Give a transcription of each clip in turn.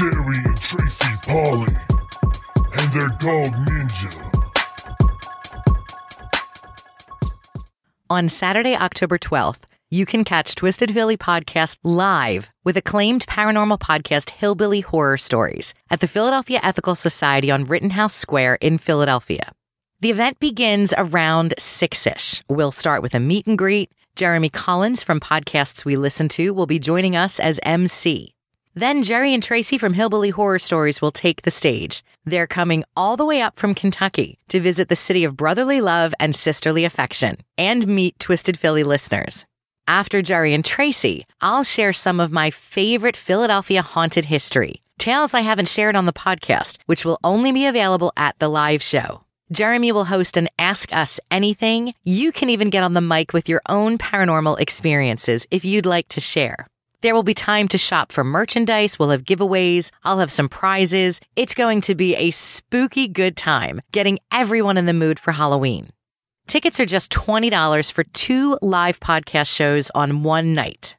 Jerry and Tracy Polly, and their dog Ninja. On Saturday, October 12th, you can catch Twisted Philly Podcast live with acclaimed paranormal podcast Hillbilly Horror Stories at the Philadelphia Ethical Society on Rittenhouse Square in Philadelphia. The event begins around six ish. We'll start with a meet and greet. Jeremy Collins from podcasts we listen to will be joining us as MC. Then Jerry and Tracy from Hillbilly Horror Stories will take the stage. They're coming all the way up from Kentucky to visit the city of brotherly love and sisterly affection and meet Twisted Philly listeners. After Jerry and Tracy, I'll share some of my favorite Philadelphia haunted history, tales I haven't shared on the podcast, which will only be available at the live show. Jeremy will host an Ask Us Anything. You can even get on the mic with your own paranormal experiences if you'd like to share. There will be time to shop for merchandise. We'll have giveaways. I'll have some prizes. It's going to be a spooky good time, getting everyone in the mood for Halloween. Tickets are just $20 for two live podcast shows on one night.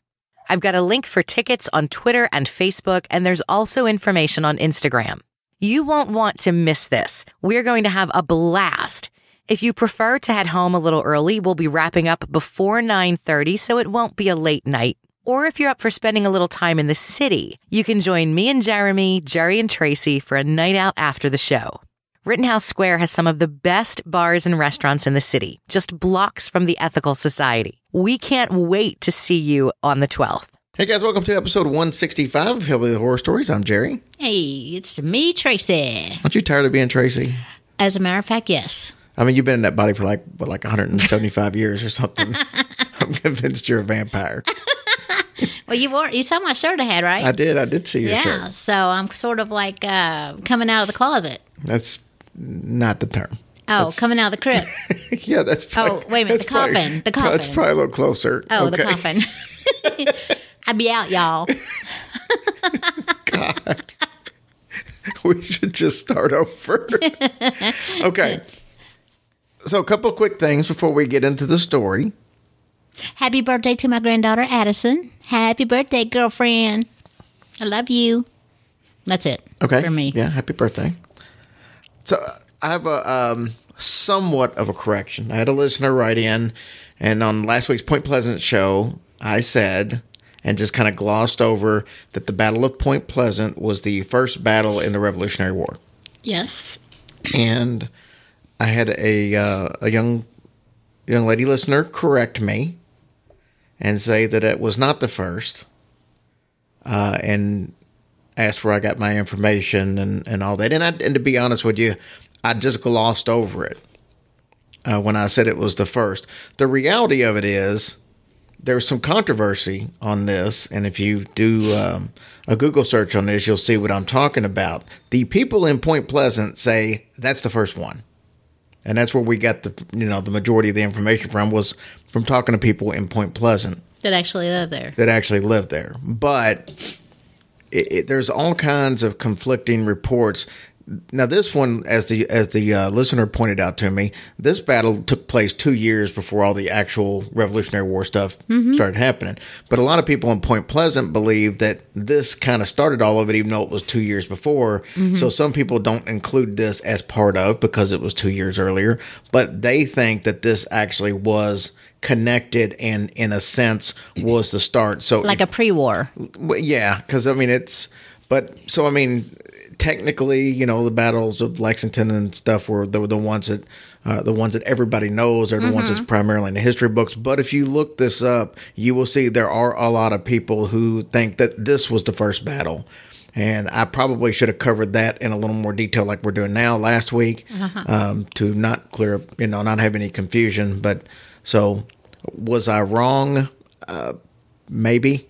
I've got a link for tickets on Twitter and Facebook, and there's also information on Instagram. You won't want to miss this. We're going to have a blast. If you prefer to head home a little early, we'll be wrapping up before 9:30 so it won't be a late night. Or if you're up for spending a little time in the city, you can join me and Jeremy, Jerry and Tracy for a night out after the show. Rittenhouse Square has some of the best bars and restaurants in the city, just blocks from the Ethical Society. We can't wait to see you on the 12th. Hey guys, welcome to episode 165 of Hillbilly Horror Stories. I'm Jerry. Hey, it's me, Tracy. Aren't you tired of being Tracy? As a matter of fact, yes. I mean, you've been in that body for like what, like 175 years or something. I'm convinced you're a vampire. Well, you wore you saw my shirt I had, right? I did. I did see your yeah. shirt. Yeah. So I'm sort of like uh, coming out of the closet. That's not the term. Oh, coming out of the crib. yeah, that's. Probably, Oh, wait a minute, the coffin, the coffin. That's probably a little closer. Oh, the coffin. I'd be out, y'all. God. we should just start over. okay. So, a couple of quick things before we get into the story. Happy birthday to my granddaughter Addison. Happy birthday, girlfriend. I love you. That's it. Okay. For me. Yeah, happy birthday. So I have a um, somewhat of a correction. I had a listener write in, and on last week's Point Pleasant show, I said and just kind of glossed over that the Battle of Point Pleasant was the first battle in the Revolutionary War. Yes. And I had a uh, a young young lady listener correct me and say that it was not the first, uh, and asked where I got my information and, and all that. And I, and to be honest with you, I just glossed over it uh, when I said it was the first. The reality of it is there's some controversy on this, and if you do um, a Google search on this, you'll see what I'm talking about. The people in Point Pleasant say that's the first one, and that's where we got the you know the majority of the information from was from talking to people in Point Pleasant That actually live there. that actually lived there. But it, it, there's all kinds of conflicting reports. Now, this one, as the as the uh, listener pointed out to me, this battle took place two years before all the actual Revolutionary War stuff started happening. But a lot of people in Point Pleasant believe that this kind of started all of it, even though it was two years before. So some people don't include this as part of because it was two years earlier. But they think that this actually was connected and, in a sense, was the start. So Like a pre war. yeah, because I mean it's, but so I mean, technically, you know, the battles of Lexington and stuff were the, the ones that uh, the ones that everybody knows are the ones that's primarily in the history books. But if you look this up, you will see there are a lot of people who think that this was the first battle. And I probably should have covered that in a little more detail, like we're doing now last week, um, to not clear up, you know, not have any confusion. But so, was I wrong? Uh, maybe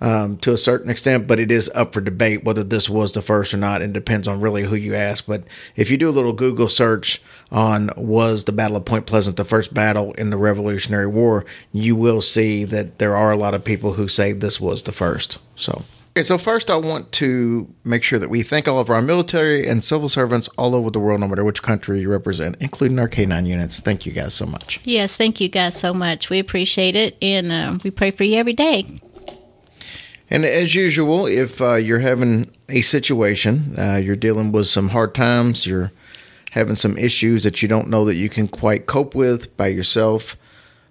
um, to a certain extent, but it is up for debate whether this was the first or not. It depends on really who you ask. But if you do a little Google search on was the Battle of Point Pleasant the first battle in the Revolutionary War, you will see that there are a lot of people who say this was the first. So. Okay, so first I want to make sure that we thank all of our military and civil servants all over the world, no matter which country you represent, including our K9 units. Thank you guys so much. Yes, thank you guys so much. We appreciate it, and uh, we pray for you every day. And as usual, if uh, you're having a situation, uh, you're dealing with some hard times, you're having some issues that you don't know that you can quite cope with by yourself,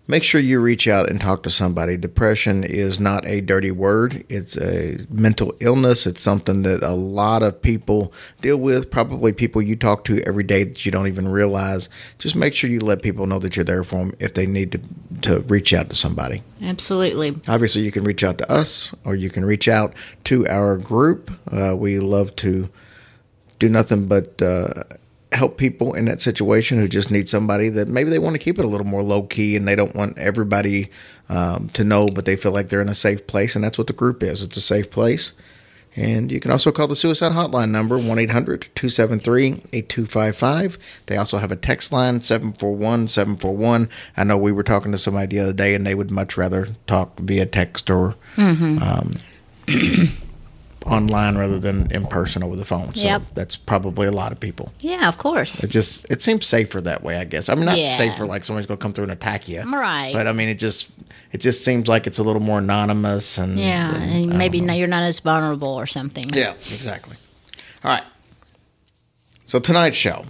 make sure you reach out and talk to somebody. Depression is not a dirty word, it's a mental illness. It's something that a lot of people deal with, probably people you talk to every day that you don't even realize. Just make sure you let people know that you're there for them if they need to, to reach out to somebody. Absolutely. Obviously, you can reach out to us or you can reach out to our group. Uh, we love to do nothing but uh, help people in that situation who just need somebody that maybe they want to keep it a little more low key and they don't want everybody um, to know, but they feel like they're in a safe place. And that's what the group is it's a safe place. And you can also call the suicide hotline number 1 800 273 8255. They also have a text line 741 741. I know we were talking to somebody the other day and they would much rather talk via text or um, online rather than in person over the phone. So Yep. that's probably a lot of people. Yeah, of course. It just it seems safer that way, I guess. I mean, not Yeah. safer like somebody's gonna come through and attack you, Right. But I mean, it just it just seems like it's a little more anonymous and Yeah, and, and maybe now you're not as vulnerable or something. Yeah, exactly. All right. So tonight's show,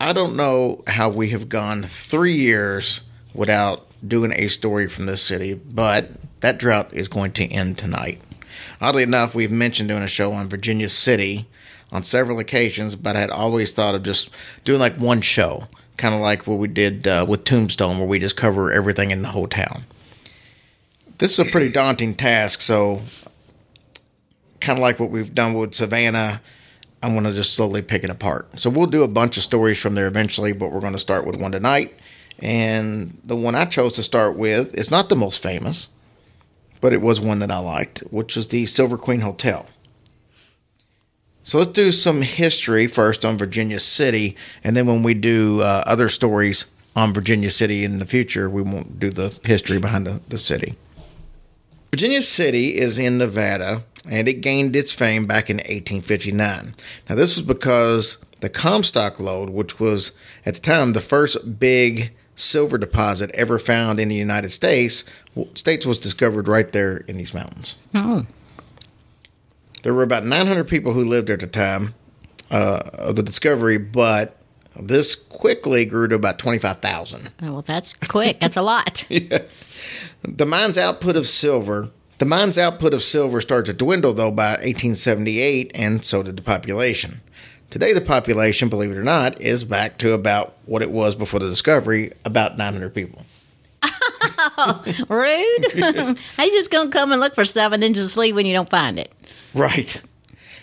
I don't know how we have gone three years without doing a story from this city, but that drought is going to end tonight. Oddly enough, we've mentioned doing a show on Virginia City on several occasions, but I had always thought of just doing like one show, kind of like what we did uh, with Tombstone, where we just cover everything in the whole town. This is a pretty daunting task, so kind of like what we've done with Savannah, I'm going to just slowly pick it apart. So we'll do a bunch of stories from there eventually, but we're going to start with one tonight. And the one I chose to start with is not the most famous, but it was one that I liked, which was the Silver Queen Hotel. So let's do some history first on Virginia City, and then when we do uh, other stories on Virginia City in the future, we won't do the history behind the, the city. Virginia City is in Nevada, and it gained its fame back in 1859. Now, this was because the Comstock lode, which was at the time the first big silver deposit ever found in the United States, states was discovered right there in these mountains. Oh, There were about 900 people who lived there at the time uh, of the discovery, but this quickly grew to about 25,000. Oh, well, that's quick. That's a lot. yeah. The mine's output of silver, the mine's output of silver started to dwindle though by 1878, and so did the population. Today, the population, believe it or not, is back to about what it was before the discovery, about 900 people. Rude. How you just gonna come and look for stuff and then just leave when you don't find it? Right.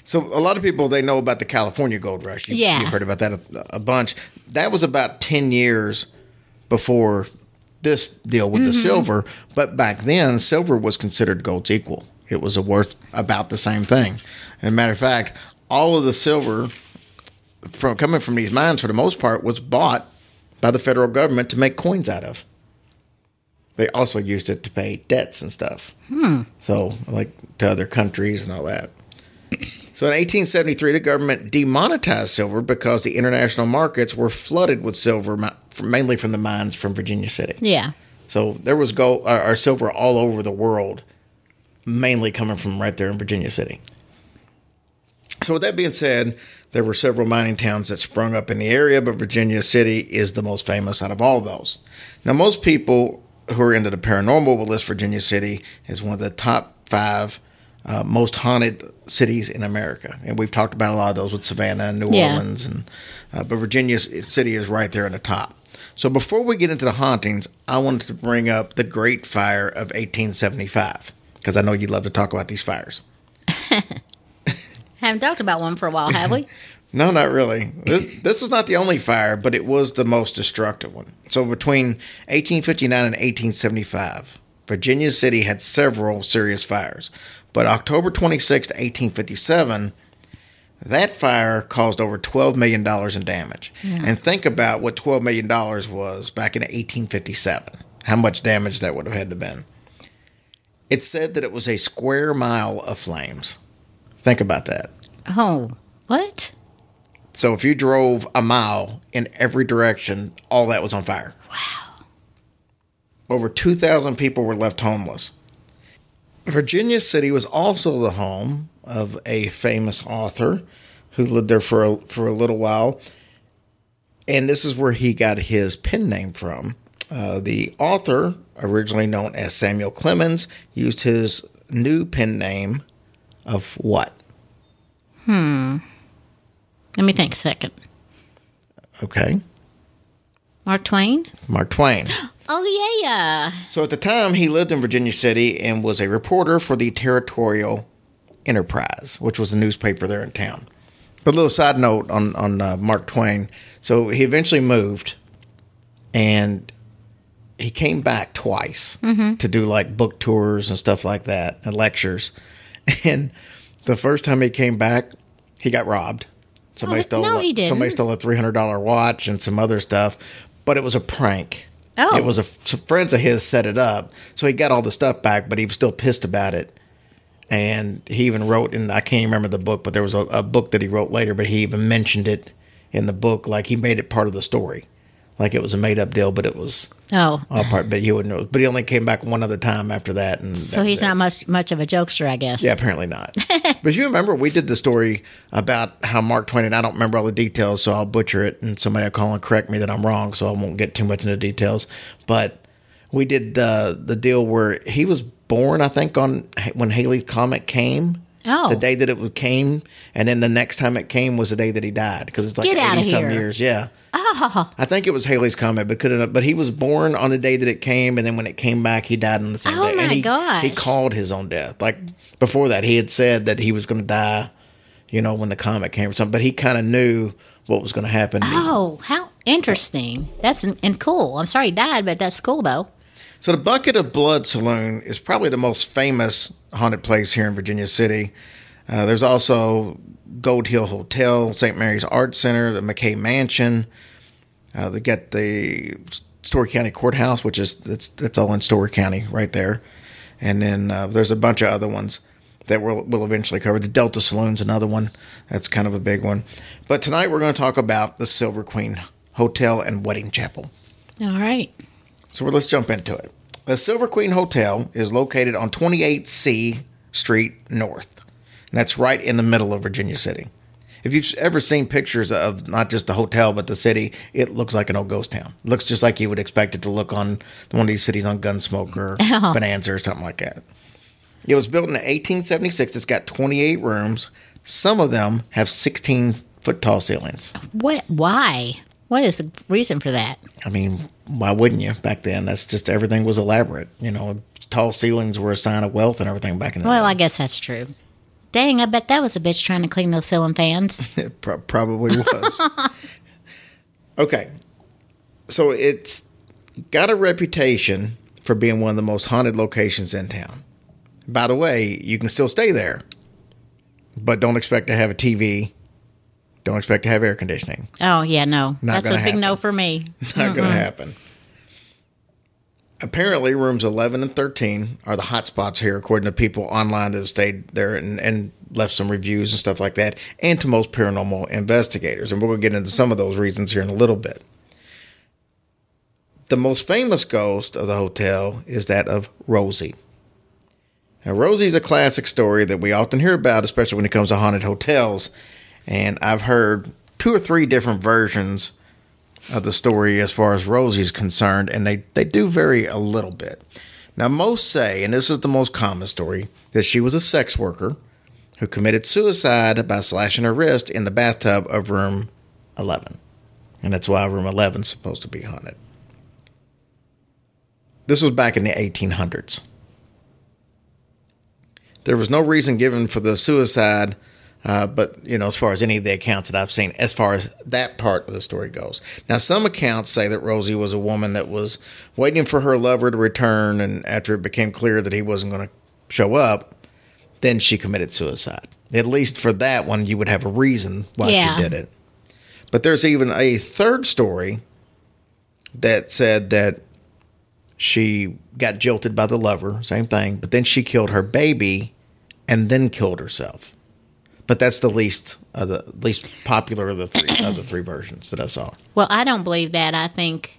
So a lot of people they know about the California gold rush. You, Yeah. you've heard about that a, a bunch. That was about 10 years before this deal with the mm-hmm. silver, but back then silver was considered gold's equal. It was a worth about the same thing. As a matter of fact, all of the silver from coming from these mines for the most part was bought by the federal government to make coins out of. They also used it to pay debts and stuff. Hmm. So, like to other countries and all that. So, in 1873, the government demonetized silver because the international markets were flooded with silver, mainly from the mines from Virginia City. Yeah. So, there was gold or, or silver all over the world, mainly coming from right there in Virginia City. So, with that being said, there were several mining towns that sprung up in the area, but Virginia City is the most famous out of all those. Now, most people who are into the paranormal will list Virginia City as one of the top five uh, most haunted cities in America, and we've talked about a lot of those with Savannah and New Yeah. Orleans, and uh, but Virginia City is right there in the top. So before we get into the hauntings, I wanted to bring up the Great Fire of 1875 because I know you'd love to talk about these fires. Haven't talked about one for a while, have we? No, not really. This, this is not the only fire, but it was the most destructive one. So between 1859 and 1875, Virginia City had several serious fires. But October 26, 1857, that fire caused over $12 million in damage. And think about what $12 million was back in 1857, how much damage that would have had to been. It said that it was a square mile of flames. Think about that. oh, what? So if you drove a mile in every direction, all that was on fire. Wow. Over 2,000 people were left homeless. Virginia City was also the home of a famous author who lived there for a, for a little while. And this is where he got his pen name from. Uh, the author, originally known as Samuel Clemens, used his new pen name of what? Hmm. Let me think a second. Okay, Mark Twain? Mark Twain. Oh, yeah. So at the time, he lived in Virginia City and was a reporter for the Territorial Enterprise, which was a newspaper there in town. But a little side note on on uh, Mark Twain. So he eventually moved, and he came back twice to do like book tours and stuff like that and lectures. And the first time he came back, he got robbed. Somebody Oh, stole. no, a- he didn't. Somebody stole a three hundred dollar watch and some other stuff, but it was a prank. Oh. It was a some friends of his set it up, so he got all the stuff back, but he was still pissed about it. And he even wrote, and I can't remember the book, but there was a, a book that he wrote later, but he even mentioned it in the book, like he made it part of the story, like it was a made up deal, but it was Oh, all part. But he wouldn't know. But he only came back one other time after that, and so that he's it. not much much of a jokester, I guess. Yeah, apparently not. but you remember we did the story about how Mark Twain, and I don't remember all the details, so I'll butcher it, and somebody will call and correct me that I'm wrong, so I won't get too much into details. But we did the the deal where he was born, I think, on when Halley's comet came. Oh. the day that it came, and then the next time it came was the day that he died because it's like Get outta eighty some here. years. Yeah, Oh, I think it was Halley's comet, but couldn't. But he was born on the day that it came, and then when it came back, he died on the same Oh day. my and he, gosh. He called his own death. Like before that, he had said that he was going to die. You know, when the comet came or something, but he kind of knew what was going to happen. oh, how interesting. That's and cool. I'm sorry he died, but that's cool though. So the Bucket of Blood Saloon is probably the most famous haunted place here in Virginia City. Uh, there's also Gold Hill Hotel, St. Mary's Art Center, the Mackay Mansion. Uh, they got the Storey County Courthouse, which is that's that's all in Storey County right there. And then uh, there's a bunch of other ones that we'll, we'll eventually cover. The Delta Saloon's another one. That's kind of a big one. But tonight we're going to talk about the Silver Queen Hotel and Wedding Chapel. All right. So let's jump into it. The Silver Queen Hotel is located on 28C Street North. And that's right in the middle of Virginia City. If you've ever seen pictures of not just the hotel but the city, it looks like an old ghost town. It looks just like you would expect it to look on one of these cities on Gunsmoke or Oh. Bonanza or something like that. It was built in 1876. It's got 28 rooms. Some of them have 16 foot tall ceilings. What? Why? What is the reason for that? I mean, why wouldn't you back then? That's just everything was elaborate. You know, tall ceilings were a sign of wealth and everything back in the Well, day. I guess that's true. Dang, I bet that was a bitch trying to clean those ceiling fans. It pro- probably was. okay. So it's got a reputation for being one of the most haunted locations in town. By the way, you can still stay there, but don't expect to have a TV. Don't expect to have air conditioning. Oh yeah, no, Not that's a big no for me. Not going to happen. Apparently, rooms 11 and 13 are the hot spots here, according to people online that have stayed there and, and left some reviews and stuff like that, and to most paranormal investigators. And we're going to get into some of those reasons here in a little bit. The most famous ghost of the hotel is that of Rosie. Now, Rosie's a classic story that we often hear about, especially when it comes to haunted hotels. And I've heard two or three different versions of the story as far as Rosie's concerned, and they, they do vary a little bit. Now, most say, and this is the most common story, that she was a sex worker who committed suicide by slashing her wrist in the bathtub of room 11. And that's why room 11 is supposed to be haunted. This was back in the 1800s. There was no reason given for the suicide Uh, but you know, as far as any of the accounts that I've seen, as far as that part of the story goes, now some accounts say that Rosie was a woman that was waiting for her lover to return, and after it became clear that he wasn't going to show up, then she committed suicide. At least for that one, you would have a reason why Yeah. she did it. But there's even a third story that said that she got jilted by the lover, same thing, but then she killed her baby and then killed herself. But that's the least of the least popular of the three of the three versions that I saw. Well, I don't believe that. I think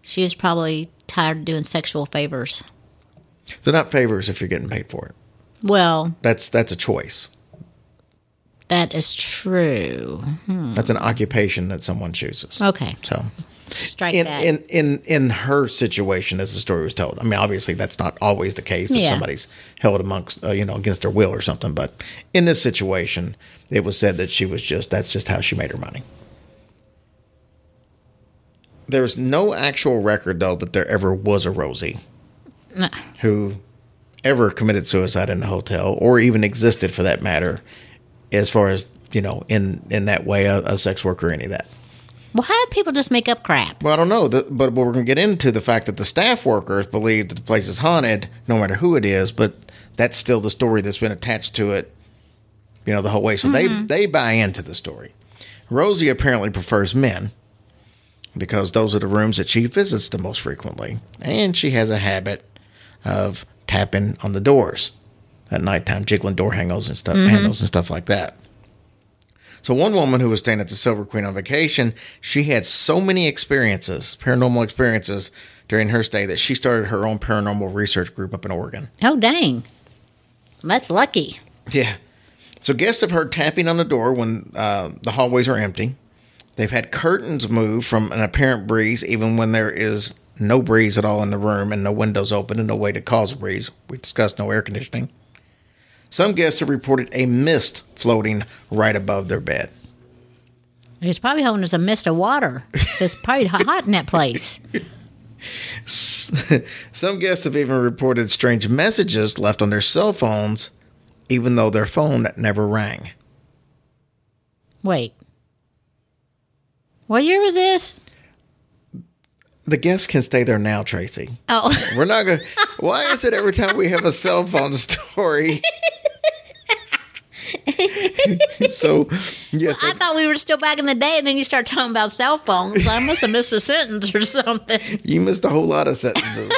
she was probably tired of doing sexual favors. They're not favors if you're getting paid for it. Well, That's that's a choice. that is true. Hmm. That's an occupation that someone chooses. Okay, So strike in, that. in in in her situation as the story was told. I mean, obviously that's not always the case if Yeah. somebody's held amongst uh, you know against their will or something. But in this situation, it was said that she was just that's just how she made her money. There's no actual record though that there ever was a Rosie Nah. who ever committed suicide in a hotel or even existed for that matter, as far as you know in in that way a, a sex worker or any of that. Well, how do people just make up crap? Well, I don't know, the, but we're going to get into the fact that the staff workers believe that the place is haunted, no matter who it is. But that's still the story that's been attached to it, you know, the whole way. So they mm-hmm. they buy into the story. Rosie apparently prefers men because those are the rooms that she visits the most frequently, and she has a habit of tapping on the doors at nighttime, jiggling door handles and stuff, mm-hmm. handles and stuff like that. So one woman who was staying at the Silver Queen on vacation, she had so many experiences, paranormal experiences during her stay that she started her own paranormal research group up in Oregon. Oh, dang. That's lucky. Yeah. So guests have heard tapping on the door when uh, the hallways are empty. They've had curtains move from an apparent breeze, even when there is no breeze at all in the room and no windows open and no way to cause a breeze. We discussed no air conditioning. Some guests have reported a mist floating right above their bed. He's probably hoping there's a mist of water. It's probably hot in that place. Some guests have even reported strange messages left on their cell phones, even though their phone never rang. Wait. What year was this? The guests can stay there now, Tracy. Oh, We're not going to. Why is it every time we have a cell phone story? so, yes, I thought we were still back in the day, and then you start talking about cell phones. I must have missed a sentence or something. you missed a whole lot of sentences.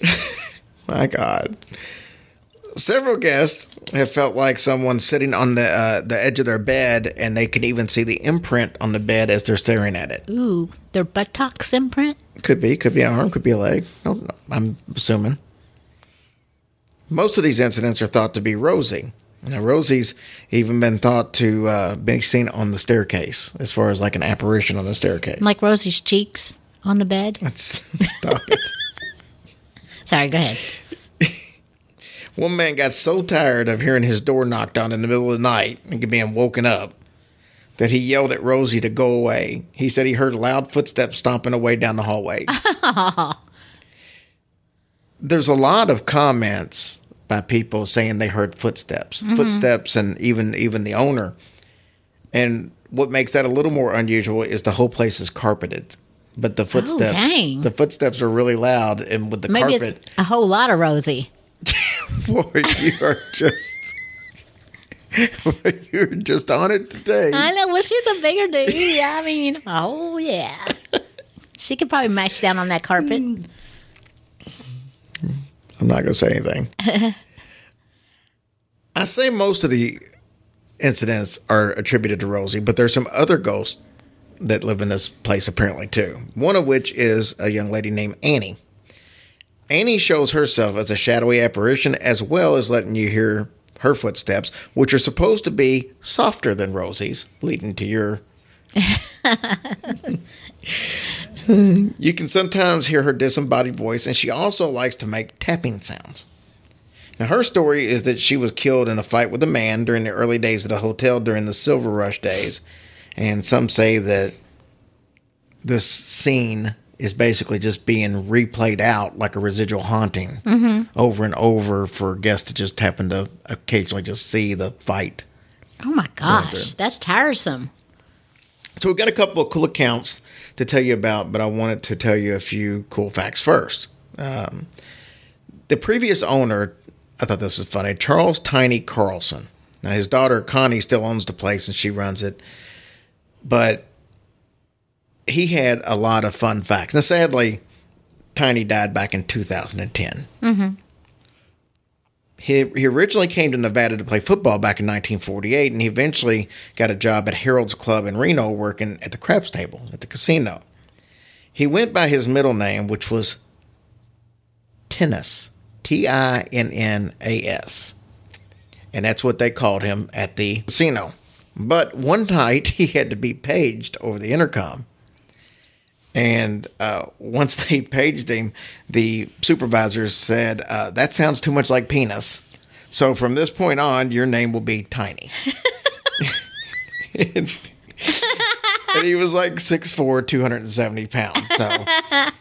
My God. Several guests have felt like someone sitting on the uh, the edge of their bed, and they can even see the imprint on the bed as they're staring at it. Ooh, their buttocks imprint? Could be, could be an arm, could be a leg. No, no, I'm assuming. Most of these incidents are thought to be Rosie. Now, Rosie's even been thought to uh, be seen on the staircase, as far as like an apparition on the staircase. Like Rosie's cheeks on the bed? Stop it. Sorry, go ahead. One man got so tired of hearing his door knocked on in the middle of the night and being woken up that he yelled at Rosie to go away. He said he heard loud footsteps stomping away down the hallway. There's a lot of comments by people saying they heard footsteps, mm-hmm. footsteps, and even even the owner. And what makes that a little more unusual is the whole place is carpeted, but the oh, footsteps, dang. the footsteps are really loud, and with the Maybe carpet, it's a whole lot of Rosie. Boy, you are just. You're just on it today. I know. Well, she's a bigger dude. Yeah, I mean, oh, yeah. She could probably mash down on that carpet. Mm. I'm not going to say anything. I say most of the incidents are attributed to Rosie, but there's some other ghosts that live in this place apparently too. One of which is a young lady named Annie. Annie shows herself as a shadowy apparition as well as letting you hear her footsteps, which are supposed to be softer than Rosie's, leading to your. you can sometimes hear her disembodied voice, and she also likes to make tapping sounds. Now, her story is that she was killed in a fight with a man during the early days of the hotel during the Silver Rush days. And some say that this scene is basically just being replayed out like a residual haunting mm-hmm. over and over for guests to just happen to occasionally just see the fight. Oh my gosh, that's tiresome. So we've got a couple of cool accounts to tell you about, but I wanted to tell you a few cool facts first. Um, the previous owner, I thought this was funny, Charles Tiny Carlson. Now his daughter Connie still owns the place and she runs it, but he had a lot of fun facts. Now sadly, Tiny died back in 2010. He, he originally came to Nevada to play football back in 1948, and he eventually got a job at Harold's Club in Reno working at the craps table at the casino. He went by his middle name, which was Tinnas, T I N N A S. And that's what they called him at the casino. But one night he had to be paged over the intercom. And uh, once they paged him, the supervisors said, uh, That sounds too much like penis. So from this point on, your name will be Tiny. and, and he was like 6'4, 270 pounds. So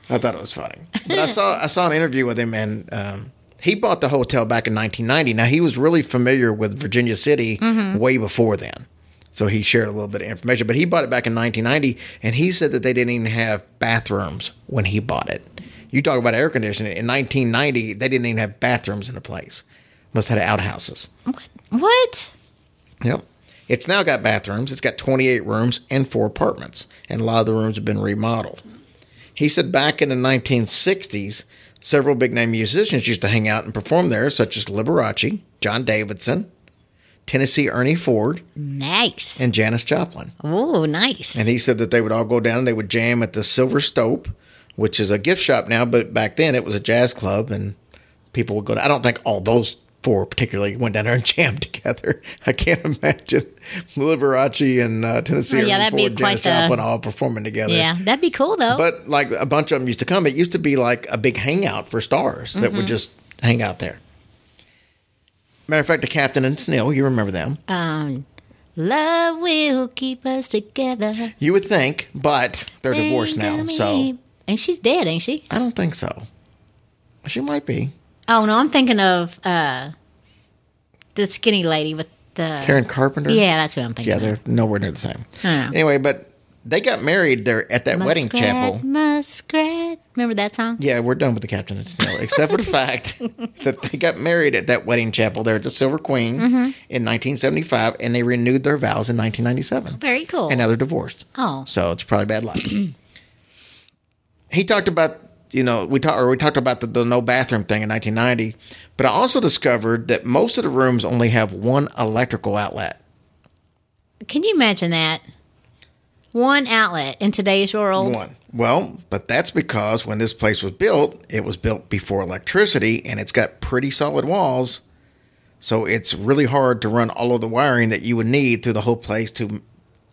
I thought it was funny. But I saw I saw an interview with him, and um, he bought the hotel back in 1990. Now he was really familiar with Virginia City way before then, so he shared a little bit of information. But he bought it back in 1990, and he said that they didn't even have bathrooms when he bought it. You talk about air conditioning in 1990, they didn't even have bathrooms in the place. Must have had outhouses. What? Yep. It's now got bathrooms. It's got 28 rooms and four apartments, and a lot of the rooms have been remodeled. He said back in the 1960s, several big name musicians used to hang out and perform there, such as Liberace, John Davidson, Tennessee Ernie Ford, Nice. and Janis Joplin. oh, nice. And he said that they would all go down and they would jam at the Silver Stope, which is a gift shop now, but back then it was a jazz club, and people would go. To, I don't think all those four particularly went down there and jammed together. I can't imagine Liberace and uh, Tennessee Oh, yeah, Ernie that'd be Ford, Janis quite the- Joplin all performing together. yeah, that'd be cool though. But like a bunch of them used to come. It used to be like a big hangout for stars that Mm-hmm. would just hang out there. Matter of fact, the captain and Tennille, you remember them. um, love will keep us together. You would think, but they're divorced now, so and she's dead, ain't she? I don't think so. She might be. Oh no, I'm thinking of uh, the skinny lady with the Karen Carpenter? Yeah, that's who I'm thinking. Yeah, of. they're nowhere near the same. Anyway, but they got married there at that wedding chapel. Muskrat. Remember that song? Yeah, we're done with the captain and except for the fact that they got married at that wedding chapel there at the Silver Queen Mm-hmm. in 1975, and they renewed their vows in 1997. Very cool. And now they're divorced. Oh. So it's probably bad luck. he talked about, you know, we talked or we talked about the, the no bathroom thing in 1990, but I also discovered that most of the rooms only have one electrical outlet. Can you imagine that? One outlet in today's world. One. Well, but that's because when this place was built, it was built before electricity and it's got pretty solid walls. So it's really hard to run all of the wiring that you would need through the whole place to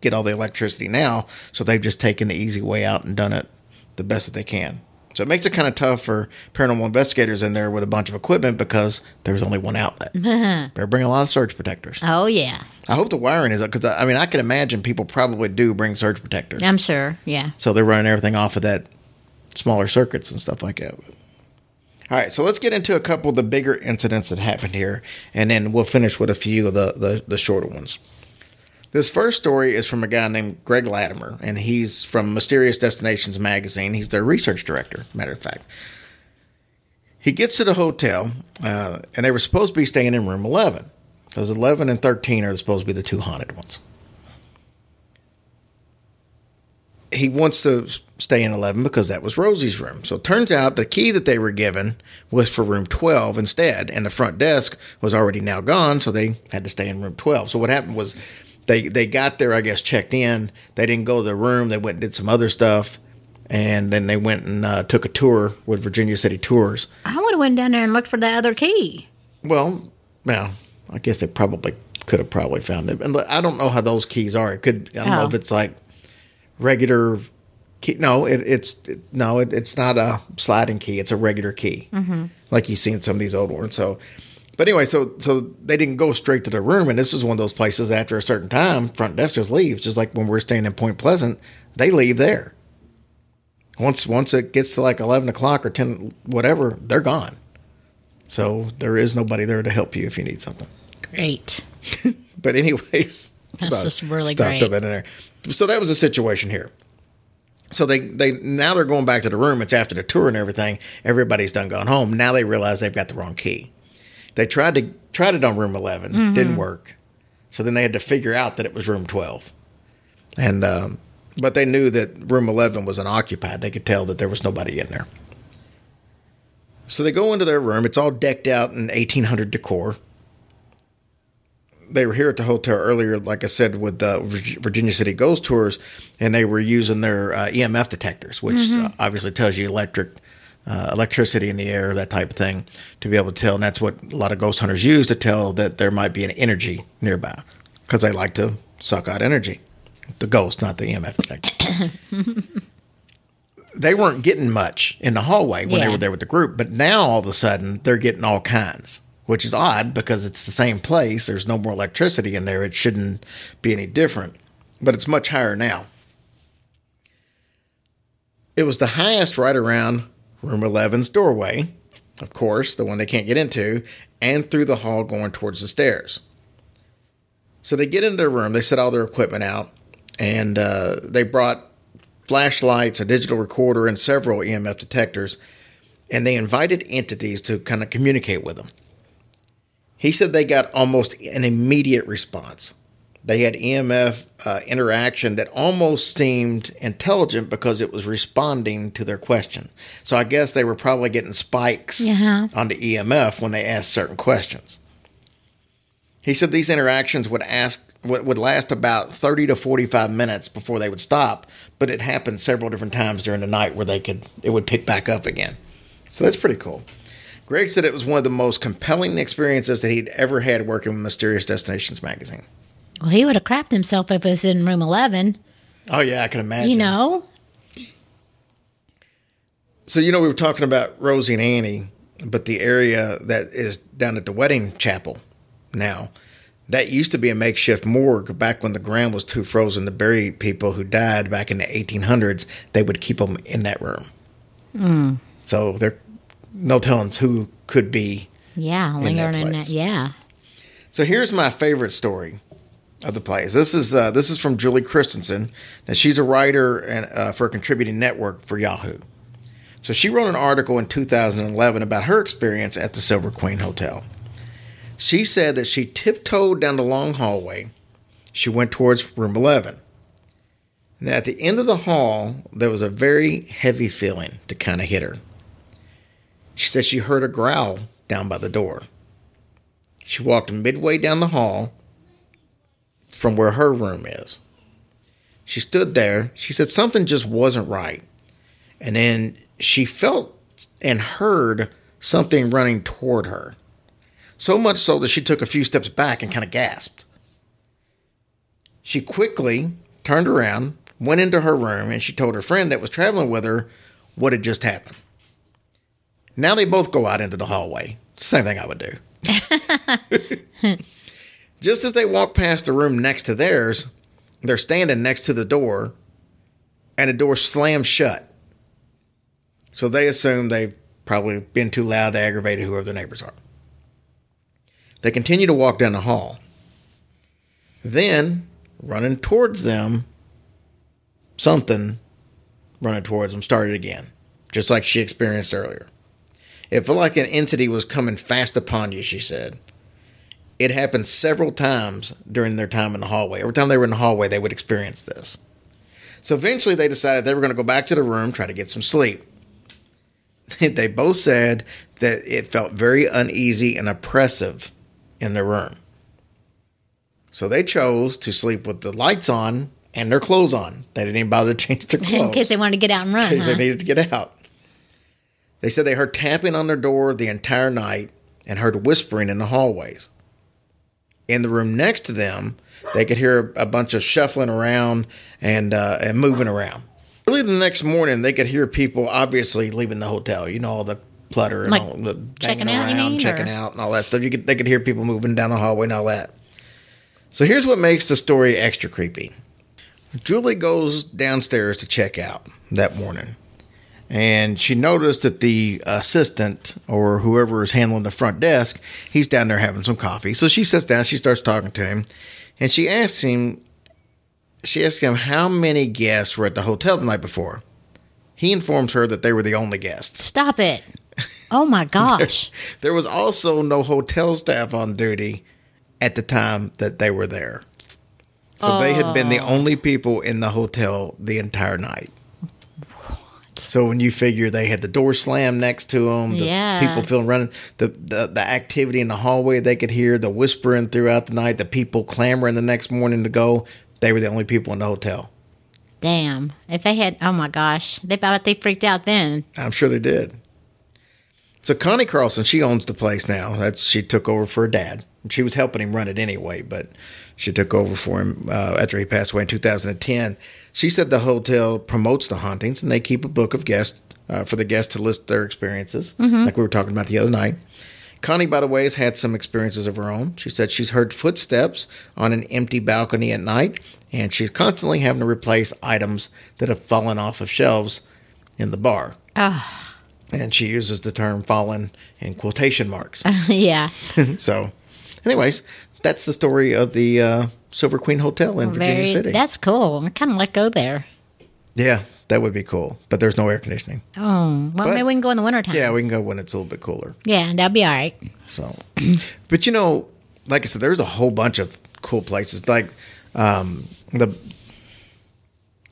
get all the electricity now. So they've just taken the easy way out and done it the best that they can. So it makes it kind of tough for paranormal investigators in there with a bunch of equipment because there's only one outlet. Better bring a lot of surge protectors. Oh yeah, I hope the wiring is up because I mean I can imagine people probably do bring surge protectors. I'm sure. Yeah. So they're running everything off of that smaller circuits and stuff like that. All right, so let's get into a couple of the bigger incidents that happened here, and then we'll finish with a few of the, the, the shorter ones. This first story is from a guy named Greg Latimer, and he's from Mysterious Destinations magazine. He's their research director, matter of fact. He gets to the hotel, uh, and they were supposed to be staying in room 11, because 11 and 13 are supposed to be the two haunted ones. he wants to stay in 11 because that was Rosie's room. So it turns out the key that they were given was for room 12 instead, and the front desk was already now gone, so they had to stay in room 12. So what happened was they they got there, I guess, checked in. They didn't go to the room. They went and did some other stuff, and then they went and uh, took a tour with Virginia City Tours. I would have went down there and looked for the other key. Well, well, I guess they probably could have probably found it. And I don't know how those keys are. It could I don't know Oh. if it's like regular key. No, it, it's it, no, it, it's not a sliding key. It's a regular key, mm-hmm. like you see in some of these old ones. So, but anyway, so so they didn't go straight to the room, and this is one of those places. After a certain time, front desk just leaves, just like when we're staying in Point Pleasant, they leave there. Once once it gets to like eleven o'clock or ten, whatever, they're gone. So there is nobody there to help you if you need something. Great. But anyways, That's just really great. that in there. So that was the situation here. So they they now they're going back to the room. It's after the tour and everything. Everybody's done gone home. Now they realize they've got the wrong key. They tried to tried it on room 11 Mm-hmm. didn't work. So then they had to figure out that it was room twelve, and um, but they knew that room eleven was unoccupied. They could tell that there was nobody in there. So they go into their room. It's all decked out in 1800 decor they were here at the hotel earlier, like I said, with the Virginia City Ghost Tours, and they were using their uh, EMF detectors, which uh, obviously tells you electric uh, electricity in the air, that type of thing, to be able to tell. And that's what a lot of ghost hunters use to tell that there might be an energy nearby, because they like to suck out energy. The ghost, not the EMF detector. they weren't getting much in the hallway when they were there with the group, but now all of a sudden they're getting all kinds, which is odd because it's the same place. There's no more electricity in there. It shouldn't be any different, but it's much higher now. It was the highest right around room 11's doorway, of course, the one they can't get into, and through the hall going towards the stairs. So they get into their room, they set all their equipment out, and uh, they brought flashlights, a digital recorder, and several EMF detectors, and they invited entities to kind of communicate with them. He said they got almost an immediate response. They had EMF uh, interaction that almost seemed intelligent because it was responding to their question. So I guess they were probably getting spikes Yeah. on the EMF when they asked certain questions. He said these interactions would ask would last about 30 to 45 minutes before they would stop, but it happened several different times during the night where they could it would pick back up again. So that's pretty cool. Greg said it was one of the most compelling experiences that he'd ever had working with Mysterious Destinations magazine. Well, he would have crapped himself if it was in room 11. Oh yeah, I can imagine. You know? So you know we were talking about Rosie and Annie, but the area that is down at the wedding chapel now, that used to be a makeshift morgue back when the ground was too frozen to bury people who died back in the 1800s. They would keep them in that room. Hmm. So there, no telling who could be. Yeah, lingering in that. Yeah. So here's my favorite story of the place. This is uh, this is from Julie Christensen. Now she's a writer and uh, for a contributing network for Yahoo. So she wrote an article in 2011 about her experience at the Silver Queen Hotel. She said that she tiptoed down the long hallway. She went towards room 11. Now, at the end of the hall, there was a very heavy feeling to kind of hit her. She said she heard a growl down by the door. She walked midway down the hall from where her room is. She stood there. She said something just wasn't right. And then she felt and heard something running toward her. So much so that she took a few steps back and kind of gasped. She quickly turned around, went into her room, and she told her friend that was traveling with her what had just happened. Now they both go out into the hallway. Same thing I would do. Just as they walk past the room next to theirs, they're standing next to the door, and the door slams shut. So they assume they've probably been too loud to aggravate whoever their neighbors are. They continue to walk down the hall. Then, running towards them, something running towards them started again, just like she experienced earlier. It felt like an entity was coming fast upon you, she said. It happened several times during their time in the hallway. Every time they were in the hallway, they would experience this. So eventually, they decided they were going to go back to the room, try to get some sleep. they both said that it felt very uneasy and oppressive in their room. So they chose to sleep with the lights on and their clothes on. They didn't even bother to change their clothes In case they wanted to get out and run. because Huh? they needed to get out. They said they heard tapping on their door the entire night and heard whispering in the hallways. In the room next to them, they could hear a bunch of shuffling around and uh, and moving around. Early the next morning, they could hear people obviously leaving the hotel. You know all the clutter and Like all the checking out, around, mean, checking or- out, and all that stuff. You could they could hear people moving down the hallway and all that. So here's what makes the story extra creepy. Julie goes downstairs to check out that morning. And she noticed that the assistant or whoever is handling the front desk, he's down there having some coffee. So she sits down, she starts talking to him, and she asks him, she asks him how many guests were at the hotel the night before. He informs her that they were the only guests. Stop it. Oh my gosh. There was also no hotel staff on duty at the time that they were there. So they had been the oh. only people in the hotel the entire night. So when you figure they had the door slammed next to them, the Yeah. people feeling running, the, the the activity in the hallway they could hear, the whispering throughout the night, the people clamoring the next morning to go, they were the only people in the hotel. Damn. If they had, oh my gosh, they bet they freaked out then. I'm sure they did. So Connie Carlson, she owns the place now. That's she took over for her dad. She was helping him run it anyway, but she took over for him uh, after he passed away in 2010. She said the hotel promotes the hauntings and they keep a book of guests uh, for the guests to list their experiences, like we were talking about the other night. Connie, by the way, has had some experiences of her own. She said she's heard footsteps on an empty balcony at night, and she's constantly having to replace items that have fallen off of shelves in the bar and she uses the term fallen in quotation marks. yeah. so, anyways, that's the story of the uh, Silver Queen Hotel in Virginia City. that's cool. I kind of let go there. yeah, that would be cool, but there's no air conditioning. Oh, well, But- maybe we can go in the wintertime. Yeah, we can go when it's a little bit cooler. Yeah, that'd be all right. So, but you know, like I said, there's a whole bunch of cool places. Like um, the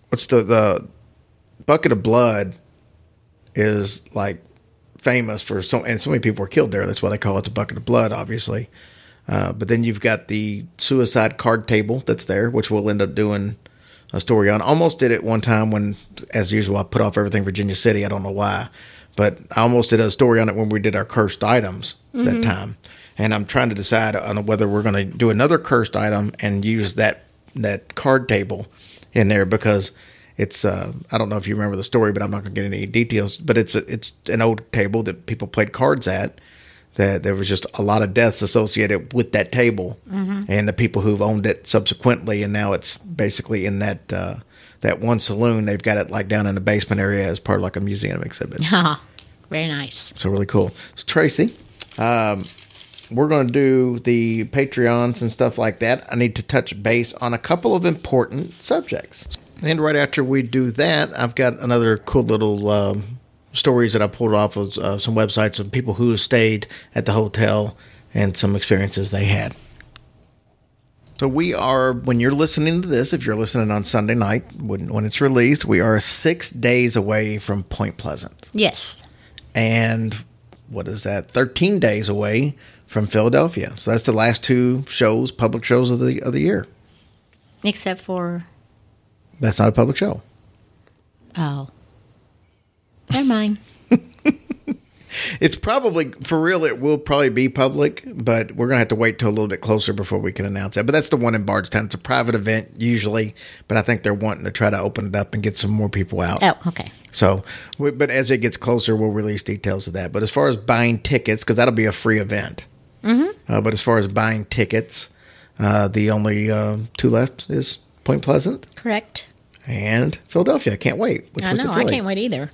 what's the the bucket of blood is like famous for so and so many people were killed there. That's why they call it the bucket of blood, obviously. Uh, but then you've got the suicide card table that's there, which we'll end up doing a story on. Almost did it one time when, as usual, I put off everything Virginia City. I don't know why, but I almost did a story on it when we did our cursed items that time. And I'm trying to decide on whether we're going to do another cursed item and use that that card table in there because it's uh, I don't know if you remember the story, but I'm not going to get any details. But it's a, it's an old table that people played cards at. That there was just a lot of deaths associated with that table, and the people who've owned it subsequently, and now it's basically in that uh, that one saloon. They've got it like down in the basement area as part of like a museum exhibit. Huh. Very nice. So really cool. So Tracy, um, we're going to do the Patreons and stuff like that. I need to touch base on a couple of important subjects. And right after we do that, I've got another cool little um, stories that I pulled off of uh, some websites of people who stayed at the hotel and some experiences they had. So we are, when you're listening to this, if you're listening on Sunday night when, when it's released, we are six days away from Point Pleasant Yes. and what is that 13 days away from Philadelphia. So that's the last two shows, public shows of the of the year. Except for, That's not a public show. oh. Never mind. It's probably for real it will probably be public, but we're going to have to wait till a little bit closer before we can announce that. But that's the one in Bardstown. It's a private event usually, but I think they're wanting to try to open it up and get some more people out. Oh, okay. So, we- but as it gets closer, we'll release details of that. But as far as buying tickets, because that'll be a free event. Mm-hmm. Uh, but as far as buying tickets, uh, the only uh, two left is Point Pleasant Correct. and Philadelphia. I can't wait. I know. I can't wait either.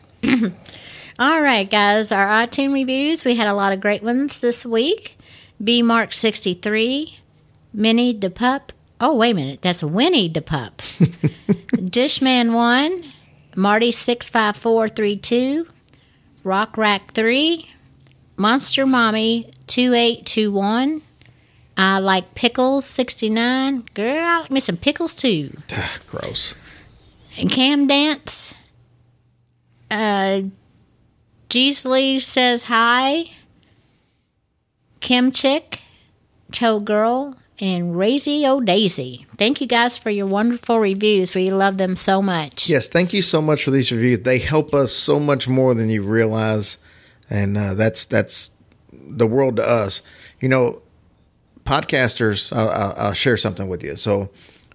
All right, guys. Our iTunes reviews. We had a lot of great ones this week. B Mark 63, Minnie the Pup. Oh, wait a minute. That's Winnie the Pup. Dishman 1, Marty 65432, Rock Rack 3, Monster Mommy 2821. I like pickles 69. Girl, I like me some pickles too. Gross. And Cam Dance. Uh, Geesley says hi. Kim Chick, Toe Girl, and Razy O Daisy. Thank you guys for your wonderful reviews. We love them so much. Yes, thank you so much for these reviews. They help us so much more than you realize, and uh, that's that's the world to us. You know, podcasters. I'll, I'll share something with you. So,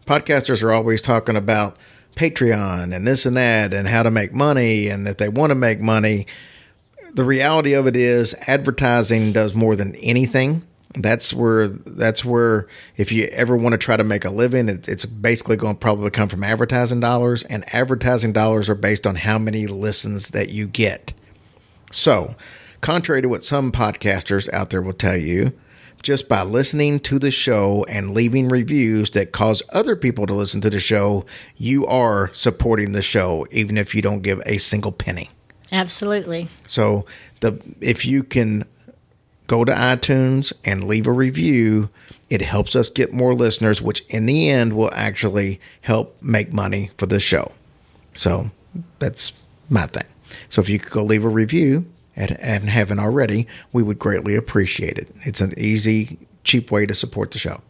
podcasters are always talking about Patreon and this and that, and how to make money, and if they want to make money. The reality of it is, advertising does more than anything That's where that's where if you ever want to try to make a living, it, it's basically going to probably come from advertising dollars, and advertising dollars are based on how many listens that you get. So, contrary to what some podcasters out there will tell you, just by listening to the show and leaving reviews that cause other people to listen to the show, you are supporting the show, even if you don't give a single penny. Absolutely. So the if you can go to iTunes and leave a review, it helps us get more listeners, which in the end will actually help make money for the show. So that's my thing. So if you could go leave a review and, haven't already, we would greatly appreciate it. It's an easy, cheap way to support the show.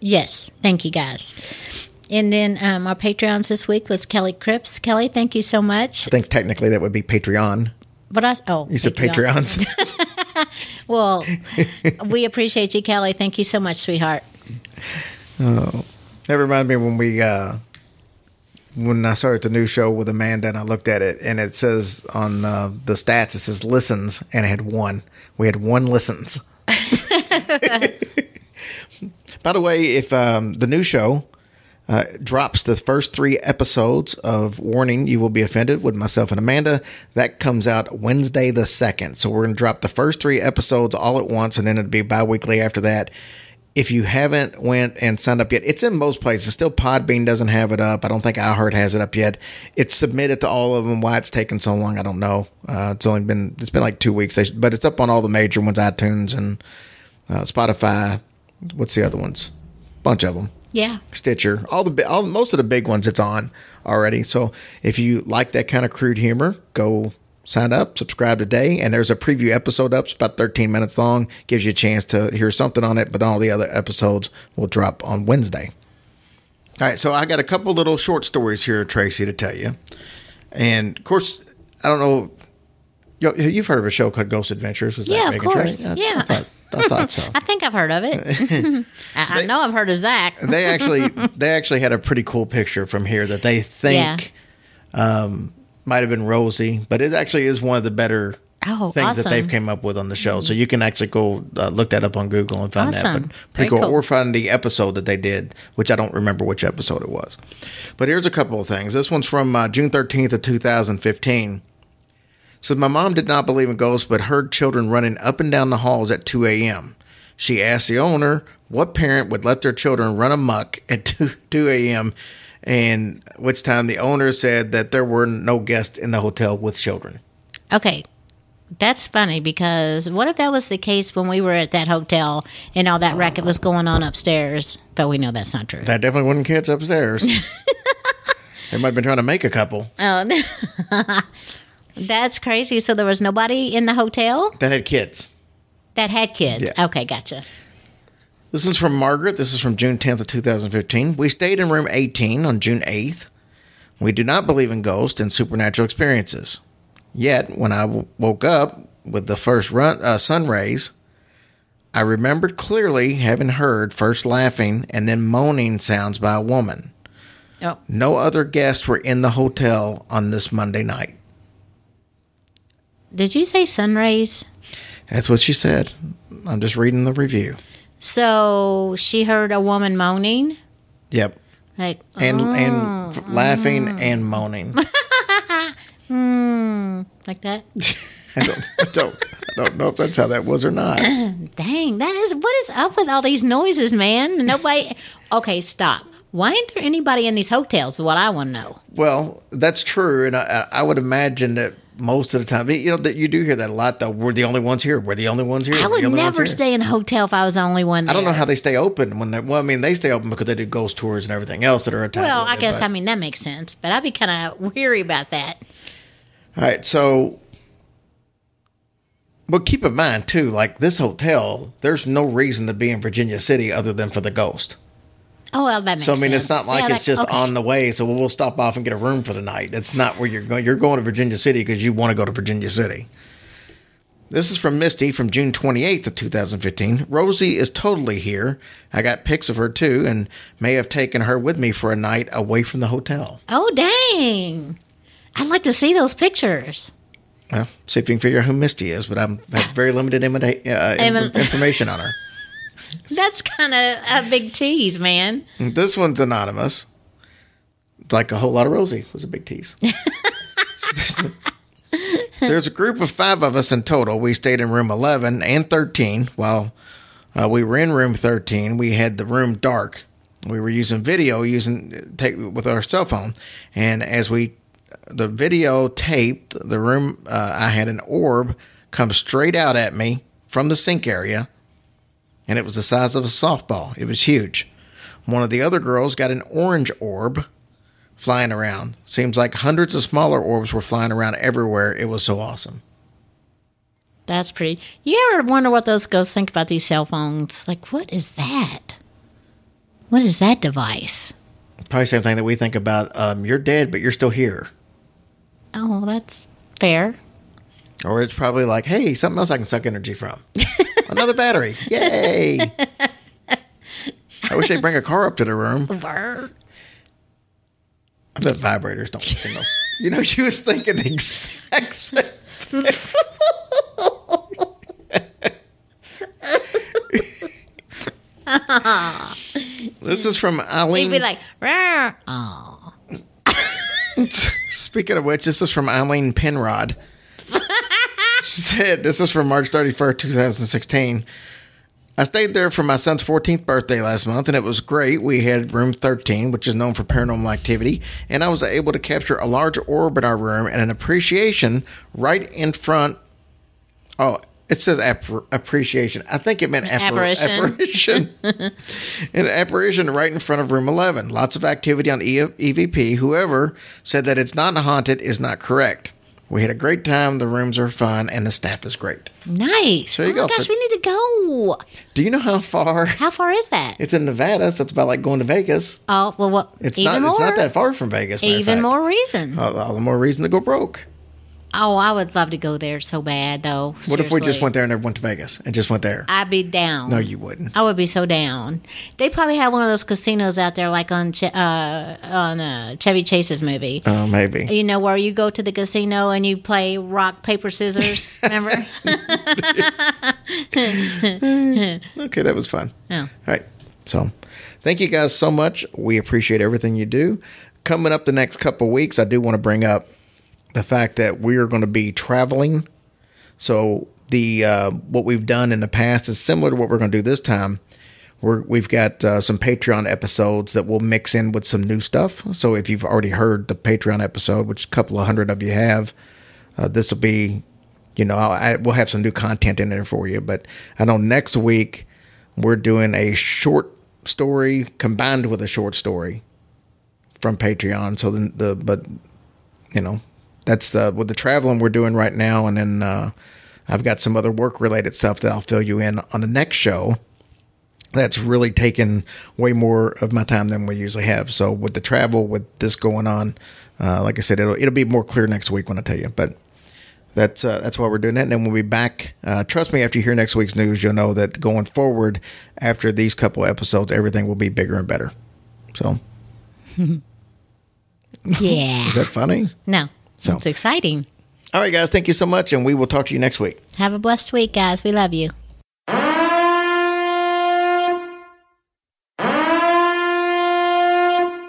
Yes. Thank you, guys. And then um, our Patreons this week was Kelly Cripps. Kelly, thank you so much. I think technically that would be Patreon. But I oh You said Patreons. Well, we appreciate you, Kelly. Thank you so much, sweetheart. Oh, That reminds me when we uh when I started the new show with Amanda and I looked at it and it says on uh, the stats it says listens and it had one. We had one listens. By the way, if um, the new show uh, drops the first three episodes of Warning, You Will Be Offended with myself and Amanda. That comes out Wednesday the 2nd. So we're going to drop the first three episodes all at once, and then it'll be bi weekly after that. If you haven't went and signed up yet, it's in most places. Still, Podbean doesn't have it up. I don't think iHeart has it up yet. It's submitted to all of them. Why it's taken so long, I don't know. Uh, it's only been it's been like two weeks, but it's up on all the major ones: iTunes and uh, Spotify. What's the other ones? Bunch of them. Yeah. Stitcher, all the all most of the big ones it's on already. So if you like that kind of crude humor, go sign up, subscribe today, and there's a preview episode up. It's about 13 minutes long. Gives you a chance to hear something on it, but all the other episodes will drop on Wednesday. All right, so I got a couple little short stories here, Tracy, to tell you. And of course, I don't know. you- You've heard of a show called Ghost Adventures? Was Yeah, of course. I- Yeah. I thought, I thought so. I think I've heard of it. I, I know I've heard of Zach. they actually they actually had a pretty cool picture from here that they think um, might have been Rosie, but it actually is one of the better Oh, things that they've awesome. came up with on the show. So you can actually go uh, look that up on Google and find that. But pretty cool. cool. Or find the episode that they did, which I don't remember which episode it was. But here's a couple of things. This one's from uh, June 13th of 2015. Says my mom did not believe in ghosts, but heard children running up and down the halls at 2 a.m. She asked the owner what parent would let their children run amok at 2, 2 a.m. And which time the owner said that there were no guests in the hotel with children. Okay. That's funny because what if that was the case when we were at that hotel and all that racket was going on upstairs? But we know that's not true. That definitely wasn't kids upstairs. they might have been trying to make a couple Oh, that's crazy. So there was nobody in the hotel that had kids. that had kids. Yeah. Okay, gotcha. This is from Margaret. This is from June 10th of 2015. We stayed in room 18 on June 8th. We do not believe in ghosts and supernatural experiences. Yet, when I w- woke up with the first run, uh, sun rays, I remembered clearly having heard first laughing and then moaning sounds by a woman. Oh, No other guests were in the hotel on this Monday night. did you say sun rays? That's what she said. I'm just reading the review. So she heard a woman moaning, Yep. like And oh, and f- laughing mm. and moaning. Hmm. like that. I don't, I don't, I don't know if that's how that was or not. Dang, that is what is up with all these noises, man? Nobody. Okay, stop. Why ain't there anybody in these hotels? Is what I want to know. Well, that's true, and I, I would imagine that most of the time, you know, that you do hear that a lot. Though we're the only ones here. We're the only ones here. I would the only ones never stay in a hotel if I was the only one. There. I don't know how they stay open when they. Well, I mean, they stay open because they do ghost tours and everything else that are attached. Well, I guess but- I mean that makes sense, but I'd be kind of weary about that. All right, so. But keep in mind too, like this hotel, there's no reason to be in Virginia City other than for the ghost. Oh well, that makes So I mean, sense. it's not like Yeah, it's just okay. on the way. So we'll stop off and get a room for the night. That's not where you're going. You're going to Virginia City because you want to go to Virginia City. This is from Misty from June 28th of 2015. Rosie is totally here. I got pics of her too, and may have taken her with me for a night away from the hotel. Oh dang! I'd like to see those pictures. Well, see if you can figure out who Misty is, but I'm, I have very limited uh, information on her. That's kind of a big tease, man. This one's anonymous. It's like a whole lot of Rosie was a big tease. There's a group of five of us in total. We stayed in room 11 and 13. While uh, we were in room 13, we had the room dark. We were using video using take with our cell phone, and as we the video taped the room, uh, I had an orb come straight out at me from the sink area, and it was the size of a softball. It was huge. One of the other girls got an orange orb flying around. Seems like hundreds of smaller orbs were flying around everywhere. It was so awesome. That's pretty. You ever wonder what those ghosts think about these cell phones? Like, what is that? What is that device? Probably same thing that we think about. Um, you're dead, but you're still here. Oh, that's fair. Or it's probably like, hey, something else I can suck energy from. Another battery. Yay. I wish they'd bring a car up to the room. I bet vibrators don't work in those. You know, she was thinking the exact same. this is from He'd Eileen. be like, "Rah." oh, Speaking of which, this is from Eileen Penrod. She said, This is from March 31st, 2016. I stayed there for my son's 14th birthday last month, and it was great. We had room 13, which is known for paranormal activity, and I was able to capture a large orb in our room and an appreciation right in front. Oh, it says appr appreciation. I think it meant appar- Apparition. apparition. An apparition right in front of room 11. Lots of activity on E- EVP. Whoever said that it's not haunted is not correct. We had a great time. The rooms are fun, and the staff is great. nice. There you oh go. my gosh, So- we need to go. Do you know how far? How far is that? It's in Nevada, so it's about like going to Vegas. Oh, well, what? It's not. more. It's not that far from Vegas. Even more reason. All, all the more reason to go broke. Oh, I would love to go there so bad, though. What if we just went there and never went to Vegas and just went there? I'd be down. No, you wouldn't. I would be so down. They probably have one of those casinos out there, like on uh, on uh, Chevy Chase's movie. Oh, maybe. You know where you go to the casino and you play rock paper scissors. Remember? Okay, that was fun. Yeah. All right. So, thank you guys so much. We appreciate everything you do. Coming up the next couple weeks, I do want to bring up the fact that we are going to be traveling. So, the uh, what we've done in the past is similar to what we're going to do this time. We're, we've got uh, some Patreon episodes that we'll mix in with some new stuff. So, if you've already heard the Patreon episode, which a couple of hundred of you have, uh, this will be you know, I, we'll have some new content in there for you. But I know next week we're doing a short story combined with a short story from Patreon. So the, the but you know that's the with the traveling we're doing right now, and then uh, I've got some other work related stuff that I'll fill you in on the next show. That's really taken way more of my time than we usually have. So with the travel, with this going on, uh, like I said, it'll it'll be more clear next week when I tell you. But that's uh, that's why we're doing that. And then we'll be back. Uh, trust me, after you hear next week's news, you'll know that going forward, after these couple episodes, everything will be bigger and better. So yeah. is that funny? No. So- It's exciting. All right, guys, thank you so much, and we will talk to you next week. Have a blessed week, guys. We love you.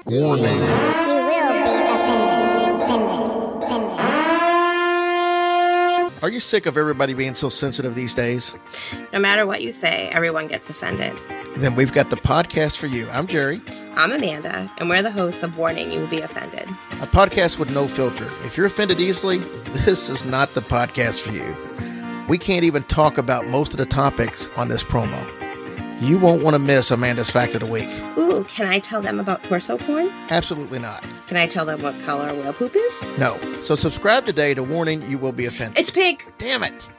Warning. You will be offended. Offended. Offended. Are you sick of everybody being so sensitive these days? No matter what you say, everyone gets offended. Then we've got the podcast for you. I'm Jerry, I'm Amanda, and we're the hosts of Warning You Will Be Offended. a podcast with no filter. If you're offended easily, this is not the podcast for you. We can't even talk about most of the topics on this promo. You won't want to miss Amanda's Fact of the Week. Ooh, can I tell them about torso porn? Absolutely not. Can I tell them what color whale poop is? No. So subscribe today to Warning You Will Be Offended. It's pink! Damn it.